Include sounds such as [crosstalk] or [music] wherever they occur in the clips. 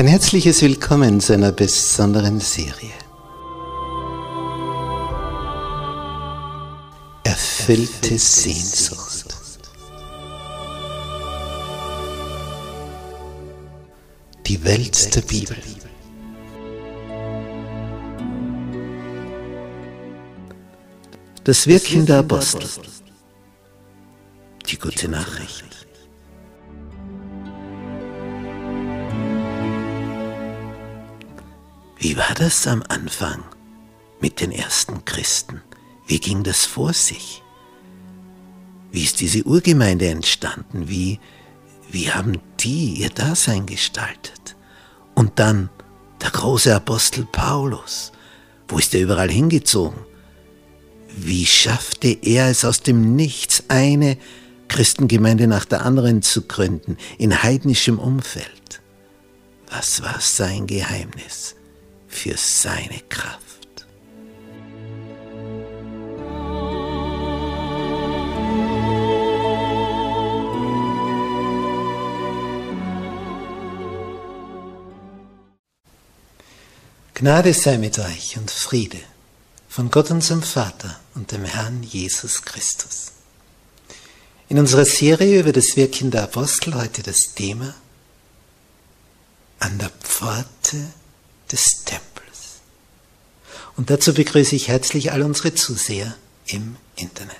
Ein herzliches Willkommen zu einer besonderen Serie. Erfüllte Sehnsucht. Die Welt der Bibel. Das Wirken der Apostel. Die gute Nachricht. Wie war das am Anfang mit den ersten Christen? Wie ging das vor sich? Wie ist diese Urgemeinde entstanden? Wie, wie haben die ihr Dasein gestaltet? Und dann der große Apostel Paulus. Wo ist er überall hingezogen? Wie schaffte er es aus dem Nichts, eine Christengemeinde nach der anderen zu gründen, in heidnischem Umfeld? Was war sein Geheimnis? Für seine Kraft. Gnade sei mit euch und Friede von Gott unserem Vater und dem Herrn Jesus Christus. In unserer Serie über das Wirken der Apostel heute das Thema an der Pforte des Tempels. Und dazu begrüße ich herzlich all unsere Zuseher im Internet.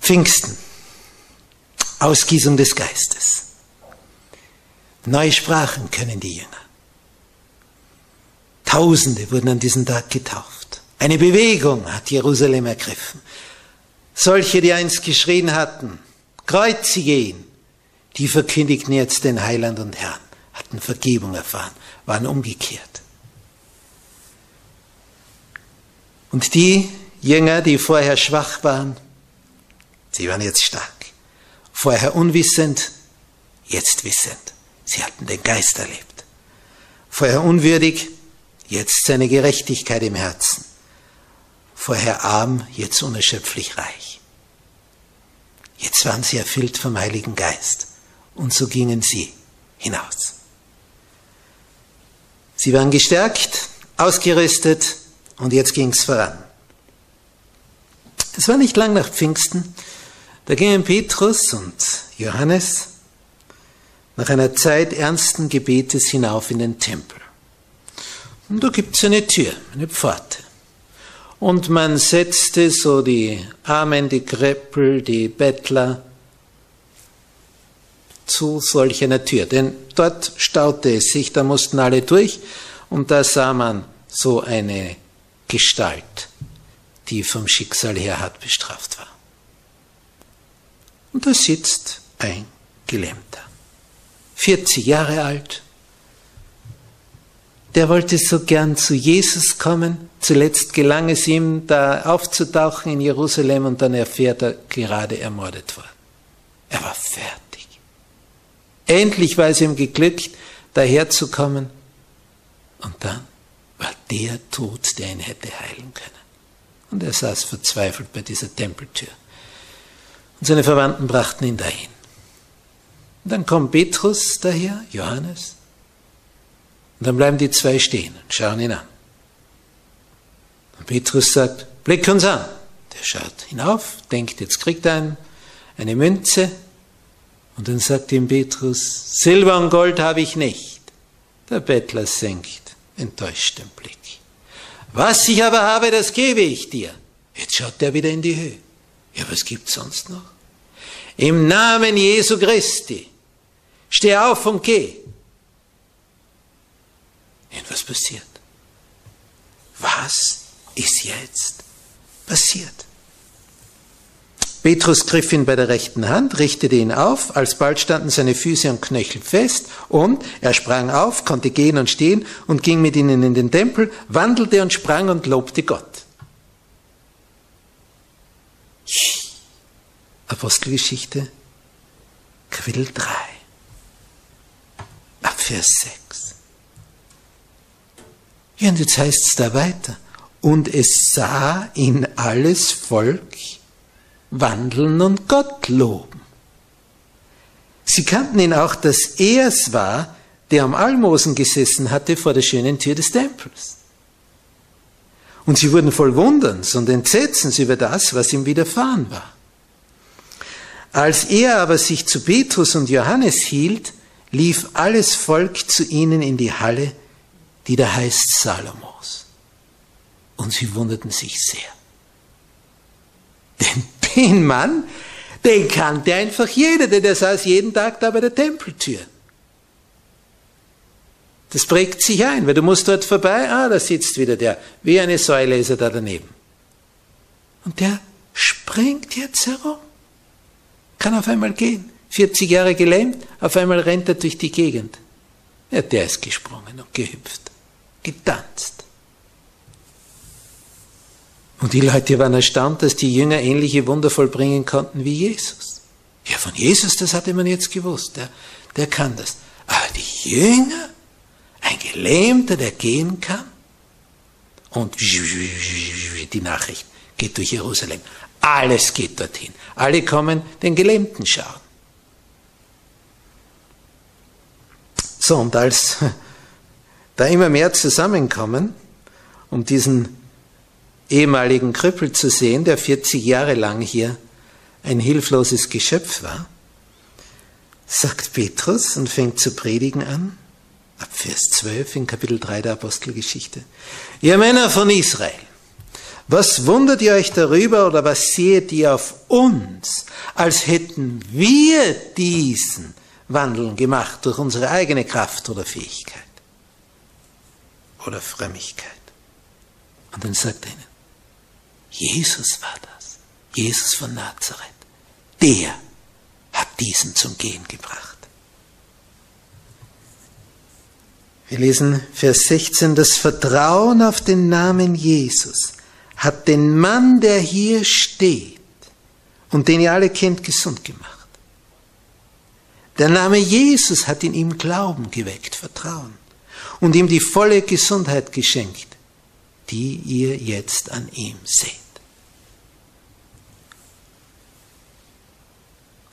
Pfingsten, Ausgießung des Geistes. Neue Sprachen können die Jünger. Tausende wurden an diesem Tag getauft. Eine Bewegung hat Jerusalem ergriffen. Solche, die einst geschrien hatten, kreuzige ihn, die verkündigten jetzt den Heiland und Herrn, hatten Vergebung erfahren, waren umgekehrt. Und die Jünger, die vorher schwach waren, sie waren jetzt stark. Vorher unwissend, jetzt wissend. Sie hatten den Geist erlebt. Vorher unwürdig, jetzt seine Gerechtigkeit im Herzen. Vorher arm, jetzt unerschöpflich reich. Jetzt waren sie erfüllt vom Heiligen Geist. Und so gingen sie hinaus. Sie waren gestärkt, ausgerüstet und jetzt ging es voran. Es war nicht lang nach Pfingsten, da gingen Petrus und Johannes nach einer Zeit ernsten Gebetes hinauf in den Tempel. Und da gibt es eine Tür, eine Pforte. Und man setzte so die Armen, die Kreppel, die Bettler zu solch einer Tür. Denn dort staute es sich, da mussten alle durch und da sah man so eine Gestalt, die vom Schicksal her hart bestraft war. Und da sitzt ein Gelähmter, 40 Jahre alt. Der wollte so gern zu Jesus kommen. Zuletzt gelang es ihm, da aufzutauchen in Jerusalem und dann erfährt er gerade ermordet worden. Er war fertig. Endlich war es ihm geglückt, daherzukommen. Und dann war der Tod, der ihn hätte heilen können. Und er saß verzweifelt bei dieser Tempeltür. Und seine Verwandten brachten ihn dahin. Und dann kommt Petrus daher, Johannes. Und dann bleiben die zwei stehen und schauen ihn an. Und Petrus sagt, blick uns an. Der schaut hinauf, denkt, jetzt kriegt er eine Münze und dann sagt ihm Petrus, Silber und Gold habe ich nicht. Der Bettler senkt enttäuscht den Blick. Was ich aber habe, das gebe ich dir. Jetzt schaut er wieder in die Höhe. Ja, was gibt's sonst noch? Im Namen Jesu Christi. Steh auf und geh. Und was passiert? Was ist jetzt passiert? Petrus griff ihn bei der rechten Hand, richtete ihn auf, alsbald standen seine Füße und Knöchel fest, und er sprang auf, konnte gehen und stehen und ging mit ihnen in den Tempel, wandelte und sprang und lobte Gott. Apostelgeschichte, Kapitel 3, ab Vers 6. Ja, und jetzt heißt es da weiter. Und es sah ihn alles Volk wandeln und Gott loben. Sie kannten ihn auch, dass er es war, der am Almosen gesessen hatte vor der schönen Tür des Tempels. Und sie wurden voll Wunderns und Entsetzens über das, was ihm widerfahren war. Als er aber sich zu Petrus und Johannes hielt, lief alles Volk zu ihnen in die Halle, die da heißt Salomos. Und sie wunderten sich sehr. Denn den Mann, den kannte einfach jeder, denn der saß jeden Tag da bei der Tempeltür. Das prägt sich ein, weil du musst dort vorbei, ah, da sitzt wieder der, wie eine Säule ist er da daneben. Und der springt jetzt herum, kann auf einmal gehen, 40 Jahre gelähmt, auf einmal rennt er durch die Gegend. Ja, der ist gesprungen und gehüpft, getanzt. Und die Leute waren erstaunt, dass die Jünger ähnliche Wunder vollbringen konnten wie Jesus. Ja, von Jesus, das hatte man jetzt gewusst, der, der kann das. Aber die Jünger, ein Gelähmter, der gehen kann. Und die Nachricht geht durch Jerusalem. Alles geht dorthin. Alle kommen den Gelähmten schauen. So, und als [laughs] da immer mehr zusammenkommen, um diesen ehemaligen Krüppel zu sehen, der 40 Jahre lang hier ein hilfloses Geschöpf war, sagt Petrus und fängt zu predigen an, ab Vers 12 in Kapitel 3 der Apostelgeschichte. Ihr Männer von Israel, was wundert ihr euch darüber oder was seht ihr auf uns, als hätten wir diesen Wandel gemacht durch unsere eigene Kraft oder Fähigkeit oder Frömmigkeit? Und dann sagt er ihnen, Jesus war das, Jesus von Nazareth. Der hat diesen zum Gehen gebracht. Wir lesen Vers 16, das Vertrauen auf den Namen Jesus hat den Mann, der hier steht und den ihr alle kennt, gesund gemacht. Der Name Jesus hat in ihm Glauben geweckt, Vertrauen und ihm die volle Gesundheit geschenkt, die ihr jetzt an ihm seht.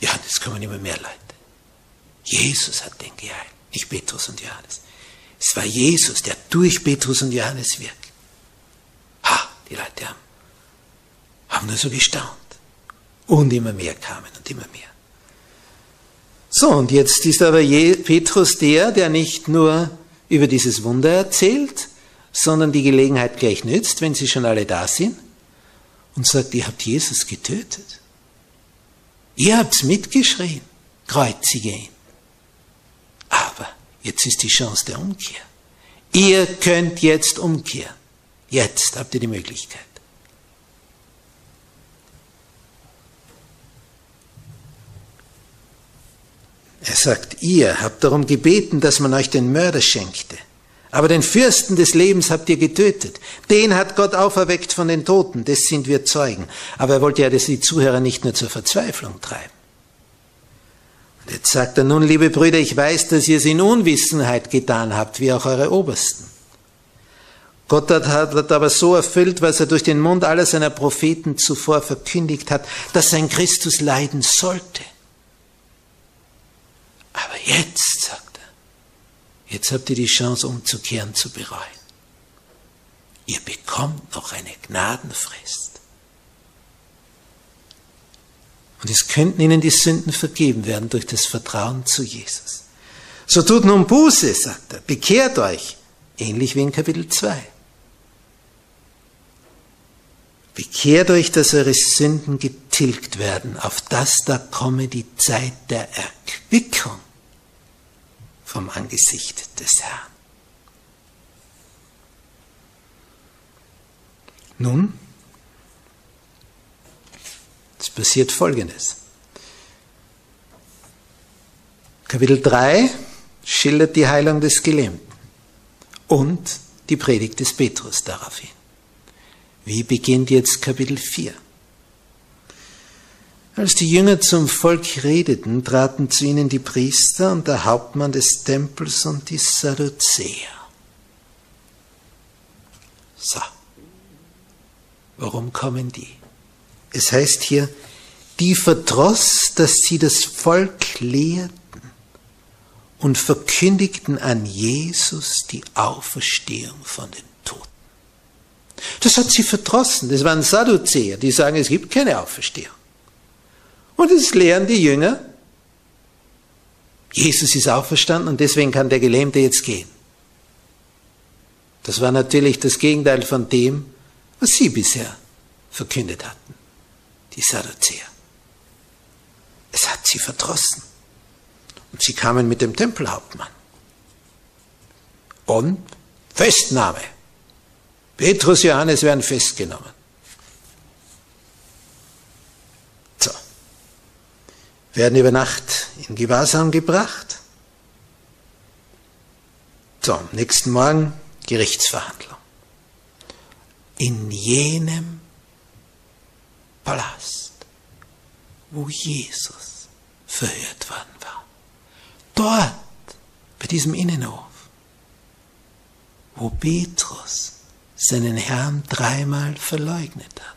Ja, es kommen immer mehr Leute. Jesus hat den geheilt, nicht Petrus und Johannes. Es war Jesus, der durch Petrus und Johannes wirkt. Ha, die Leute haben, haben nur so gestaunt. Und immer mehr kamen und immer mehr. So, und jetzt ist aber Petrus der, der nicht nur über dieses Wunder erzählt, sondern die Gelegenheit gleich nützt, wenn sie schon alle da sind, und sagt, ihr habt Jesus getötet. Ihr habt's mitgeschrien, kreuzige ihn. Aber Jetzt ist die Chance der Umkehr. Ihr könnt jetzt umkehren. Jetzt habt ihr die Möglichkeit. Er sagt, ihr habt darum gebeten, dass man euch den Mörder schenkte. Aber den Fürsten des Lebens habt ihr getötet. Den hat Gott auferweckt von den Toten. Das sind wir Zeugen. Aber er wollte ja die Zuhörer nicht nur zur Verzweiflung treiben. Jetzt sagt er nun, liebe Brüder, ich weiß, dass ihr es in Unwissenheit getan habt, wie auch eure Obersten. Gott hat, hat aber so erfüllt, was er durch den Mund aller seiner Propheten zuvor verkündigt hat, dass sein Christus leiden sollte. Aber jetzt, sagt jetzt habt ihr die Chance umzukehren, zu bereuen. Ihr bekommt noch eine Gnadenfrist. Und es könnten ihnen die Sünden vergeben werden durch das Vertrauen zu Jesus. So tut nun Buße, sagt er, bekehrt euch, ähnlich wie in Kapitel 2. Bekehrt euch, dass eure Sünden getilgt werden, auf das da komme die Zeit der Erquickung vom Angesicht des Herrn. Nun, es passiert Folgendes. Kapitel 3 schildert die Heilung des Gelähmten und die Predigt des Petrus daraufhin. Wie beginnt jetzt Kapitel 4? Als die Jünger zum Volk redeten, traten zu ihnen die Priester und der Hauptmann des Tempels und die Sadduzäer. So, warum kommen die? Es heißt hier, die verdross, dass sie das Volk lehrten und verkündigten an Jesus die Auferstehung von den Toten. Das hat sie verdrossen. Das waren Sadduzäer, die sagen, es gibt keine Auferstehung. Und es lehren die Jünger, Jesus ist auferstanden und deswegen kann der Gelähmte jetzt gehen. Das war natürlich das Gegenteil von dem, was sie bisher verkündet hatten, die Sadduzäer. Es hat sie verdrossen. Und sie kamen mit dem Tempelhauptmann. Und Festnahme. Petrus, Johannes werden festgenommen. Werden über Nacht in Gewahrsam gebracht. So, am nächsten Morgen Gerichtsverhandlung. In jenem Palast, wo Jesus verhört worden war. Dort, bei diesem Innenhof, wo Petrus seinen Herrn dreimal verleugnet hat.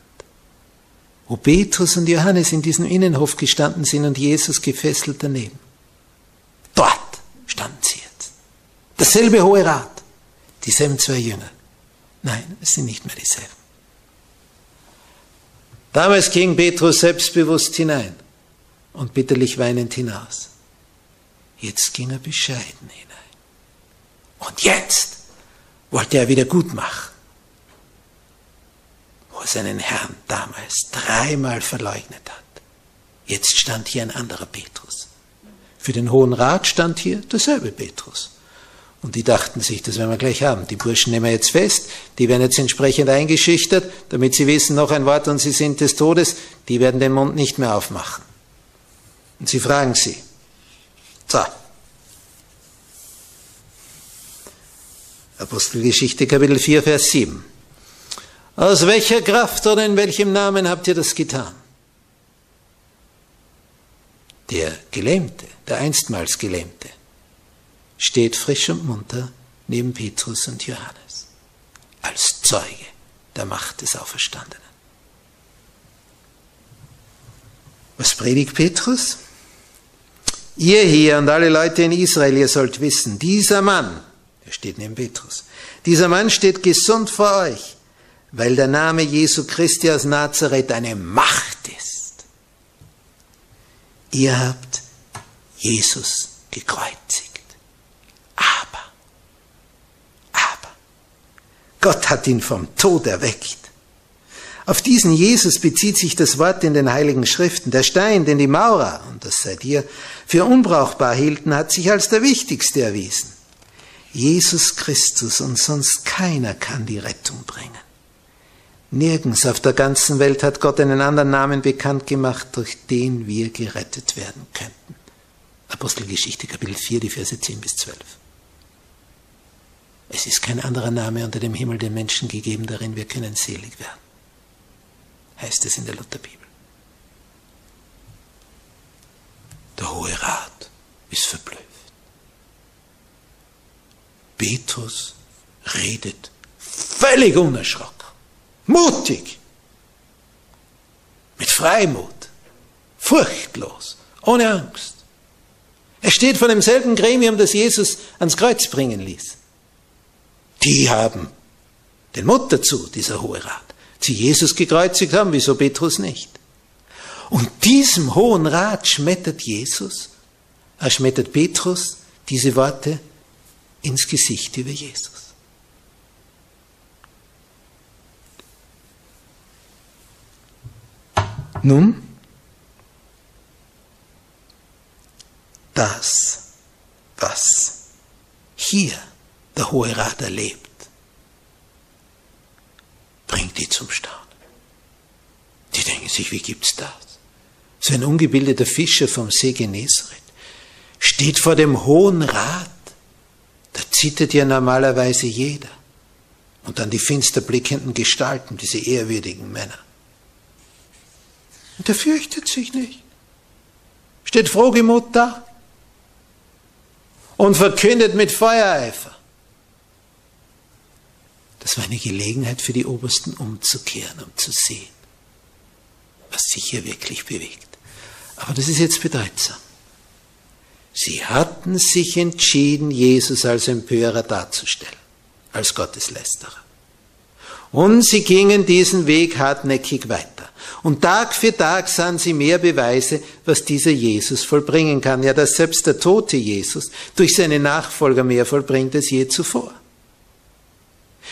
Wo Petrus und Johannes in diesem Innenhof gestanden sind und Jesus gefesselt daneben. Dort standen sie jetzt. Dasselbe Hohe Rat, dieselben zwei Jünger. Nein, es sind nicht mehr dieselben. Damals ging Petrus selbstbewusst hinein und bitterlich weinend hinaus. Jetzt ging er bescheiden hinein. Und jetzt wollte er wieder gut machen wo er seinen Herrn damals dreimal verleugnet hat. Jetzt stand hier ein anderer Petrus. Für den Hohen Rat stand hier derselbe Petrus. Und die dachten sich, das werden wir gleich haben. Die Burschen nehmen wir jetzt fest, die werden jetzt entsprechend eingeschüchtert, damit sie wissen, noch ein Wort und sie sind des Todes, die werden den Mund nicht mehr aufmachen. Und sie fragen sie, so, Apostelgeschichte Kapitel 4, Vers 7. Aus welcher Kraft oder in welchem Namen habt ihr das getan? Der Gelähmte, der einstmals Gelähmte, steht frisch und munter neben Petrus und Johannes als Zeuge der Macht des Auferstandenen. Was predigt Petrus? Ihr hier und alle Leute in Israel, ihr sollt wissen, dieser Mann, er steht neben Petrus, dieser Mann steht gesund vor euch weil der Name Jesu Christi aus Nazareth eine Macht ist. Ihr habt Jesus gekreuzigt. Aber, aber, Gott hat ihn vom Tod erweckt. Auf diesen Jesus bezieht sich das Wort in den Heiligen Schriften. Der Stein, den die Maurer, und das seid ihr, für unbrauchbar hielten, hat sich als der wichtigste erwiesen. Jesus Christus und sonst keiner kann die Rettung bringen. Nirgends auf der ganzen Welt hat Gott einen anderen Namen bekannt gemacht, durch den wir gerettet werden könnten. Apostelgeschichte Kapitel 4, die Verse 10 bis 12. Es ist kein anderer Name unter dem Himmel den Menschen gegeben, darin wir können selig werden. Heißt es in der Lutherbibel. Der Hohe Rat ist verblüfft. Petrus redet völlig unerschrocken. Mutig. Mit Freimut. Furchtlos. Ohne Angst. Er steht vor demselben Gremium, das Jesus ans Kreuz bringen ließ. Die haben den Mut dazu, dieser Hohe Rat. Sie Jesus gekreuzigt haben, wieso Petrus nicht? Und diesem Hohen Rat schmettert Jesus, er schmettert Petrus diese Worte ins Gesicht über Jesus. Nun, das, was hier der Hohe Rat erlebt, bringt die zum Staunen. Die denken sich, wie gibt's das? So ein ungebildeter Fischer vom See Genezareth steht vor dem Hohen Rat. Da zittert ja normalerweise jeder. Und dann die finster blickenden Gestalten, diese ehrwürdigen Männer. Und er fürchtet sich nicht. Steht frohgemut da und verkündet mit Feuereifer. Das war eine Gelegenheit für die Obersten umzukehren, um zu sehen, was sich hier wirklich bewegt. Aber das ist jetzt bedeutsam. Sie hatten sich entschieden, Jesus als Empörer darzustellen, als Gotteslästerer. Und sie gingen diesen Weg hartnäckig weiter. Und Tag für Tag sahen sie mehr Beweise, was dieser Jesus vollbringen kann. Ja, dass selbst der tote Jesus durch seine Nachfolger mehr vollbringt als je zuvor.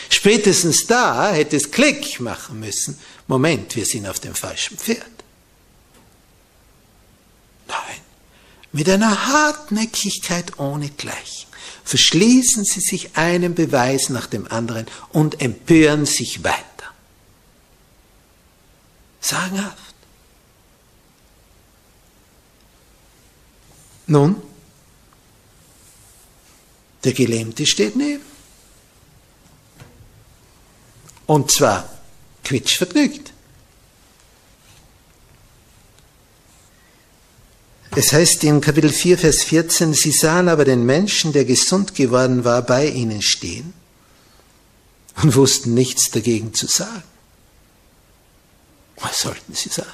Spätestens da hätte es Klick machen müssen. Moment, wir sind auf dem falschen Pferd. Nein, mit einer Hartnäckigkeit ohnegleichen verschließen sie sich einen Beweis nach dem anderen und empören sich weiter. Sagenhaft. Nun, der Gelähmte steht neben. Und zwar quietschvergnügt. Es heißt in Kapitel 4, Vers 14, sie sahen aber den Menschen, der gesund geworden war, bei ihnen stehen und wussten nichts dagegen zu sagen. Was sollten sie sagen?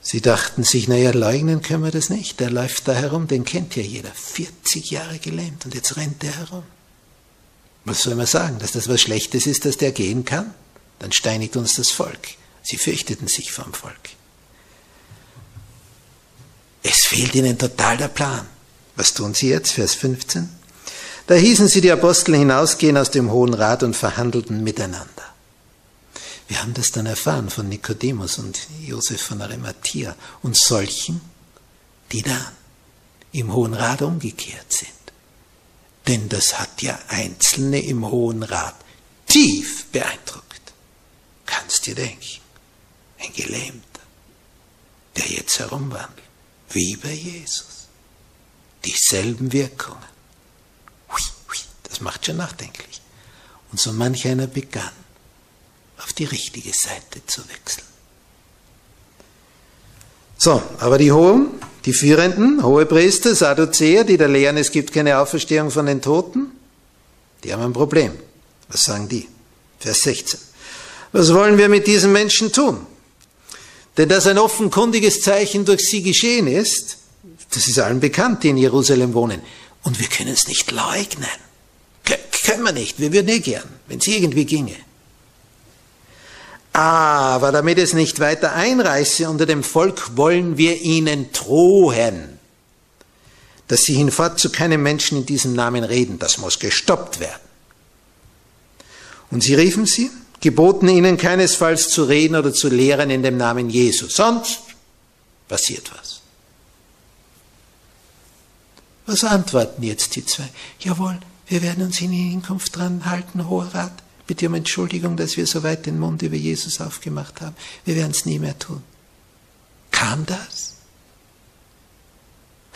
Sie dachten sich, naja, leugnen können wir das nicht. Der läuft da herum, den kennt ja jeder. 40 Jahre gelähmt und jetzt rennt der herum. Was soll man sagen? Dass das was Schlechtes ist, dass der gehen kann? Dann steinigt uns das Volk. Sie fürchteten sich vom Volk. Es fehlt ihnen total der Plan. Was tun sie jetzt? Vers 15. Da hießen sie die Apostel hinausgehen aus dem Hohen Rat und verhandelten miteinander. Wir haben das dann erfahren von Nikodemus und Josef von Arimathea und solchen, die dann im Hohen Rat umgekehrt sind. Denn das hat ja Einzelne im Hohen Rat tief beeindruckt. Kannst dir denken, ein Gelähmter, der jetzt herumwandelt wie bei Jesus. Dieselben Wirkungen. Das macht schon nachdenklich. Und so manch einer begann, auf die richtige Seite zu wechseln. So, aber die Hohen, die Führenden, Hohepriester, Sadduzäer, die da lehren, es gibt keine Auferstehung von den Toten, die haben ein Problem. Was sagen die? Vers 16. Was wollen wir mit diesen Menschen tun? Denn dass ein offenkundiges Zeichen durch sie geschehen ist, das ist allen bekannt, die in Jerusalem wohnen. Und wir können es nicht leugnen. Können wir nicht. Wir würden eh gern, wenn es irgendwie ginge. Aber damit es nicht weiter einreiße unter dem Volk, wollen wir ihnen drohen, dass sie hinfort zu keinem Menschen in diesem Namen reden. Das muss gestoppt werden. Und sie riefen sie geboten ihnen keinesfalls zu reden oder zu lehren in dem Namen Jesus. Sonst passiert was. Was antworten jetzt die zwei? Jawohl, wir werden uns in die Hinkunft dran halten, Hoher Rat. Bitte um Entschuldigung, dass wir so weit den Mund über Jesus aufgemacht haben. Wir werden es nie mehr tun. Kam das?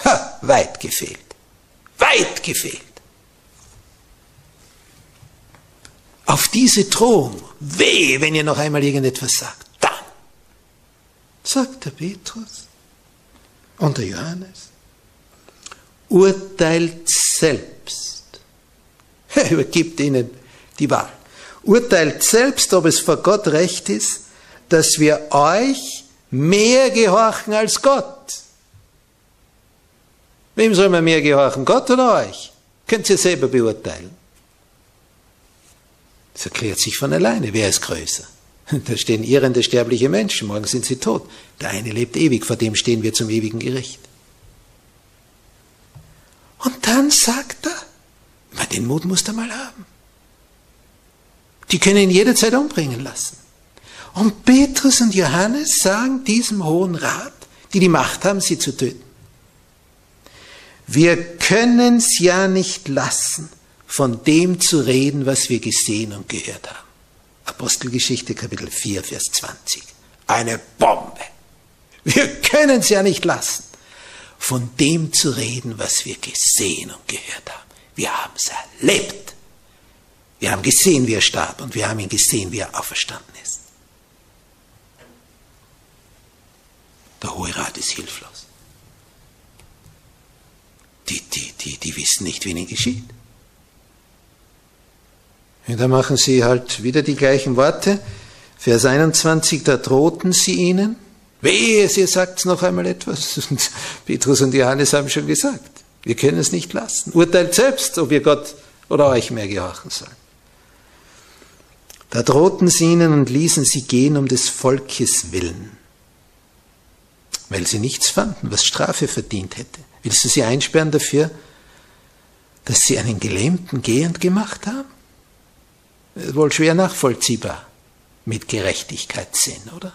Ha, weit gefehlt. Weit gefehlt. Auf diese Drohung, weh, wenn ihr noch einmal irgendetwas sagt, dann, sagt der Petrus und der Johannes, urteilt selbst. [laughs] Er übergibt ihnen die Wahl. Urteilt selbst, ob es vor Gott recht ist, dass wir euch mehr gehorchen als Gott. Wem soll man mehr gehorchen, Gott oder euch? Könnt ihr selber beurteilen. Das erklärt sich von alleine. Wer ist größer? [laughs] Da stehen irrende sterbliche Menschen, morgen sind sie tot. Der eine lebt ewig, vor dem stehen wir zum ewigen Gericht. Und dann sagt er, den Mut musst du mal haben. Die können ihn jederzeit umbringen lassen. Und Petrus und Johannes sagen diesem Hohen Rat, die die Macht haben, sie zu töten, wir können es ja nicht lassen, von dem zu reden, was wir gesehen und gehört haben. Apostelgeschichte Kapitel 4, Vers 20. Eine Bombe. Wir können es ja nicht lassen, von dem zu reden, was wir gesehen und gehört haben. Wir haben es erlebt. Wir haben gesehen, wie er starb und wir haben ihn gesehen, wie er auferstanden ist. Der Hohe Rat ist hilflos. Die, die, die, die wissen nicht, wie ihnen geschieht. Und da machen sie halt wieder die gleichen Worte. Vers 21, da drohten sie ihnen. Wehe, ihr sagt noch einmal etwas. Und [laughs] Petrus und Johannes haben schon gesagt, wir können es nicht lassen. Urteilt selbst, ob ihr Gott oder euch mehr gehorchen sollt. Da drohten sie ihnen und ließen sie gehen um des Volkes willen, weil sie nichts fanden, was Strafe verdient hätte. Willst du sie einsperren dafür, dass sie einen Gelähmten gehend gemacht haben? Wohl schwer nachvollziehbar mit Gerechtigkeitssinn, oder?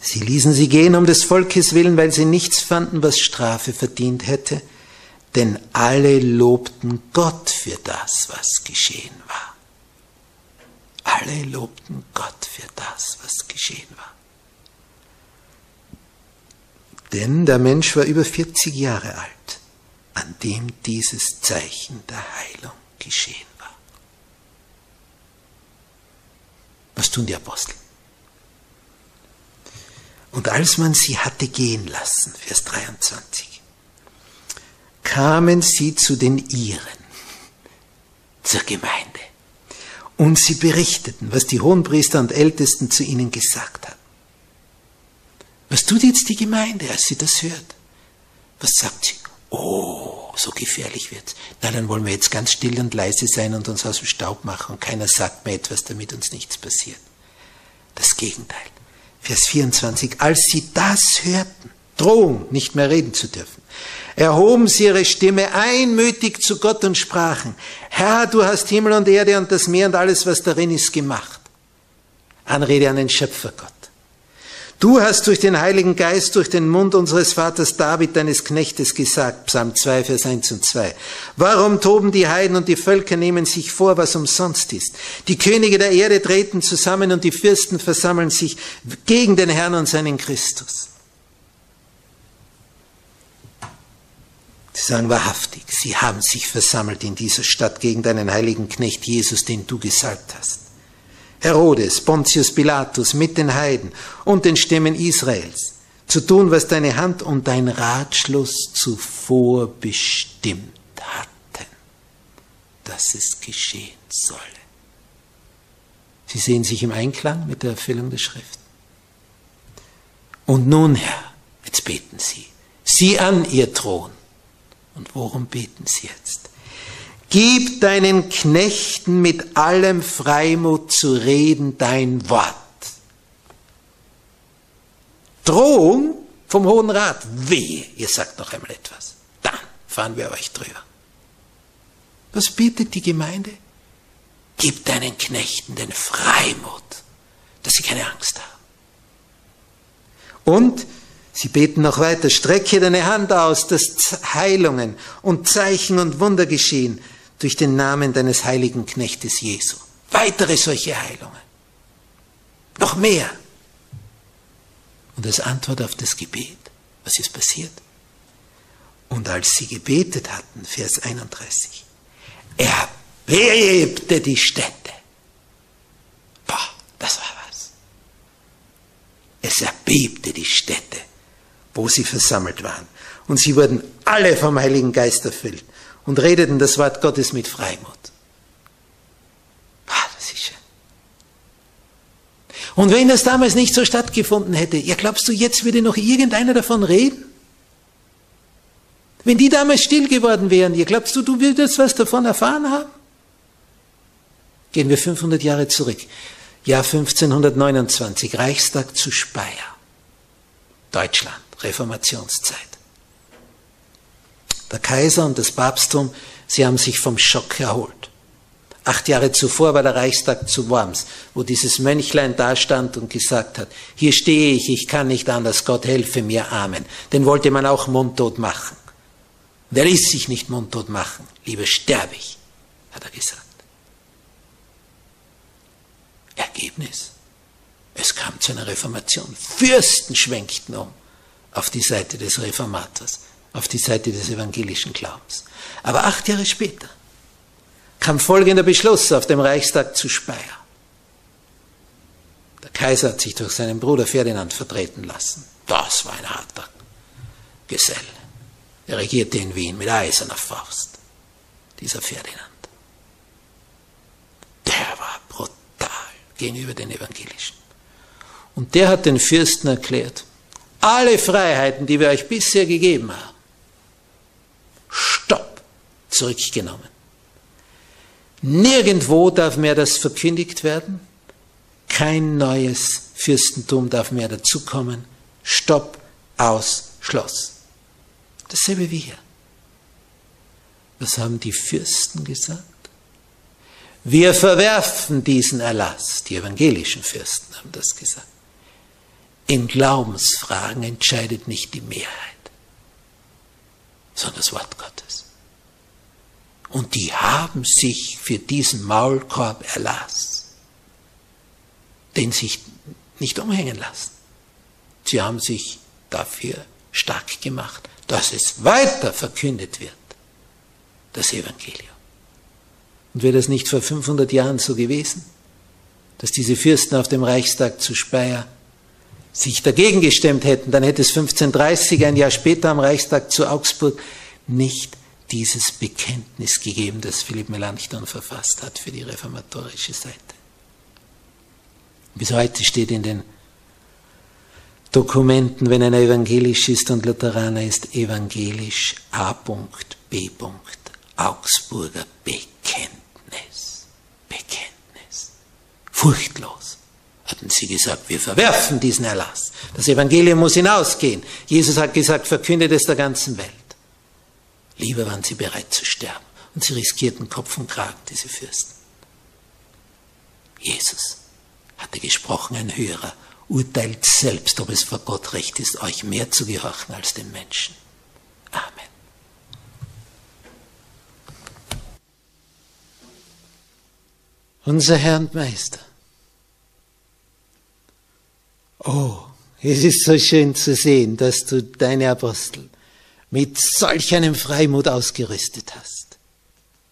Sie ließen sie gehen um des Volkes willen, weil sie nichts fanden, was Strafe verdient hätte, denn alle lobten Gott für das, was geschehen war. Alle lobten Gott für das, was geschehen war. Denn der Mensch war über 40 Jahre alt, an dem dieses Zeichen der Heilung geschehen war. Was tun die Apostel? Und als man sie hatte gehen lassen, Vers 23, kamen sie zu den Iren, zur Gemeinde. Und sie berichteten, was die Hohenpriester und Ältesten zu ihnen gesagt haben. Was tut jetzt die Gemeinde, als sie das hört? Was sagt sie? Oh, so gefährlich wird's. Na, dann wollen wir jetzt ganz still und leise sein und uns aus dem Staub machen und keiner sagt mir etwas, damit uns nichts passiert. Das Gegenteil. Vers 24. Als sie das hörten, Drohung, nicht mehr reden zu dürfen, erhoben sie ihre Stimme einmütig zu Gott und sprachen, Herr, du hast Himmel und Erde und das Meer und alles, was darin ist, gemacht. Anrede an den Schöpfergott. Du hast durch den Heiligen Geist, durch den Mund unseres Vaters David, deines Knechtes, gesagt, Psalm 2, Vers 1 und 2. Warum toben die Heiden und die Völker nehmen sich vor, was umsonst ist? Die Könige der Erde treten zusammen und die Fürsten versammeln sich gegen den Herrn und seinen Christus. Sie sagen wahrhaftig, sie haben sich versammelt in dieser Stadt gegen deinen heiligen Knecht Jesus, den du gesalbt hast. Herodes, Pontius Pilatus mit den Heiden und den Stämmen Israels, zu tun, was deine Hand und dein Ratschluss zuvor bestimmt hatten, dass es geschehen solle. Sie sehen sich im Einklang mit der Erfüllung der Schrift. Und nun, Herr, jetzt beten Sie, sieh an Ihr Thron. Und worum beten Sie jetzt? Gib deinen Knechten mit allem Freimut zu reden dein Wort. Drohung vom Hohen Rat. Wehe, ihr sagt noch einmal etwas. Dann fahren wir euch drüber. Was bietet die Gemeinde? Gib deinen Knechten den Freimut, dass sie keine Angst haben. Und sie beten noch weiter, strecke deine Hand aus, dass Heilungen und Zeichen und Wunder geschehen durch den Namen deines heiligen Knechtes Jesu. Weitere solche Heilungen. Noch mehr. Und als Antwort auf das Gebet, was ist passiert? Und als sie gebetet hatten, Vers 31, erbebte die Städte. Boah, das war was. Es erbebte die Städte, wo sie versammelt waren. Und sie wurden alle vom Heiligen Geist erfüllt und redeten das Wort Gottes mit Freimut. Ah, das ist schön. Und wenn das damals nicht so stattgefunden hätte, ja glaubst du, jetzt würde noch irgendeiner davon reden? Wenn die damals still geworden wären, ja glaubst du, du würdest was davon erfahren haben? Gehen wir 500 Jahre zurück. Jahr 1529, Reichstag zu Speyer. Deutschland, Reformationszeit. Der Kaiser und das Papsttum, sie haben sich vom Schock erholt. Acht Jahre zuvor war der Reichstag zu Worms, wo dieses Mönchlein dastand und gesagt hat, hier stehe ich, ich kann nicht anders, Gott helfe mir, Amen. Den wollte man auch mundtot machen. Und er ließ sich nicht mundtot machen, lieber sterbe ich, hat er gesagt. Ergebnis. Es kam zu einer Reformation. Fürsten schwenkten um auf die Seite des Reformators auf die Seite des evangelischen Glaubens. Aber acht Jahre später kam folgender Beschluss auf dem Reichstag zu Speyer. Der Kaiser hat sich durch seinen Bruder Ferdinand vertreten lassen. Das war ein harter Gesell. Er regierte in Wien mit eiserner Faust, dieser Ferdinand. Der war brutal gegenüber den Evangelischen. Und der hat den Fürsten erklärt, alle Freiheiten, die wir euch bisher gegeben haben, stopp, zurückgenommen. Nirgendwo darf mehr das verkündigt werden, kein neues Fürstentum darf mehr dazukommen, stopp, aus, Schloss. Dasselbe wie hier. Was haben die Fürsten gesagt? Wir verwerfen diesen Erlass. Die evangelischen Fürsten haben das gesagt. In Glaubensfragen entscheidet nicht die Mehrheit, sondern das Wort Gottes. Und die haben sich für diesen Maulkorb Erlass, den sich nicht umhängen lassen. Sie haben sich dafür stark gemacht, dass es weiter verkündet wird, das Evangelium. Und wäre das nicht vor 500 Jahren so gewesen, dass diese Fürsten auf dem Reichstag zu Speyer sich dagegen gestemmt hätten, dann hätte es 1530, ein Jahr später am Reichstag zu Augsburg, nicht dieses Bekenntnis gegeben, das Philipp Melanchthon verfasst hat für die reformatorische Seite. Bis heute steht in den Dokumenten, wenn einer evangelisch ist und Lutheraner ist, evangelisch A.B. Augsburger Bekenntnis. Bekenntnis. Furchtlos hatten sie gesagt, wir verwerfen diesen Erlass. Das Evangelium muss hinausgehen. Jesus hat gesagt, verkündet es der ganzen Welt. Lieber waren sie bereit zu sterben. Und sie riskierten Kopf und Kragen, diese Fürsten. Jesus hatte gesprochen, ein Hörer, urteilt selbst, ob es vor Gott recht ist, euch mehr zu gehorchen als den Menschen. Amen. Unser Herr und Meister. Oh, es ist so schön zu sehen, dass du deine Apostel mit solch einem Freimut ausgerüstet hast.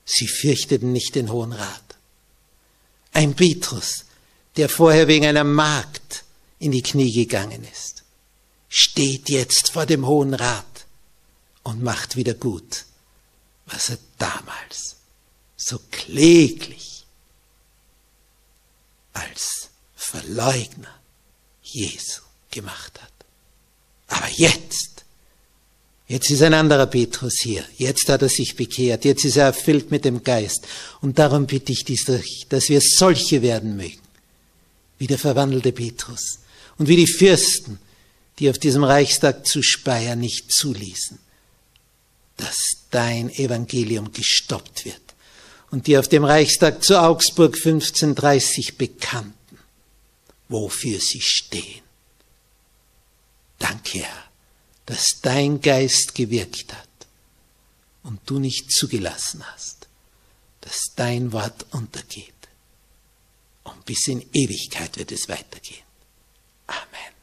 Sie fürchteten nicht den Hohen Rat. Ein Petrus, der vorher wegen einer Magd in die Knie gegangen ist, steht jetzt vor dem Hohen Rat und macht wieder gut, was er damals so kläglich als Verleugner Jesu gemacht hat. Aber jetzt, jetzt ist ein anderer Petrus hier. Jetzt hat er sich bekehrt. Jetzt ist er erfüllt mit dem Geist. Und darum bitte ich dich, dass wir solche werden mögen, wie der verwandelte Petrus und wie die Fürsten, die auf diesem Reichstag zu Speyer nicht zuließen, dass dein Evangelium gestoppt wird und die auf dem Reichstag zu Augsburg 1530 bekannten, wofür sie stehen. Danke, Herr, dass dein Geist gewirkt hat und du nicht zugelassen hast, dass dein Wort untergeht. Und bis in Ewigkeit wird es weitergehen. Amen.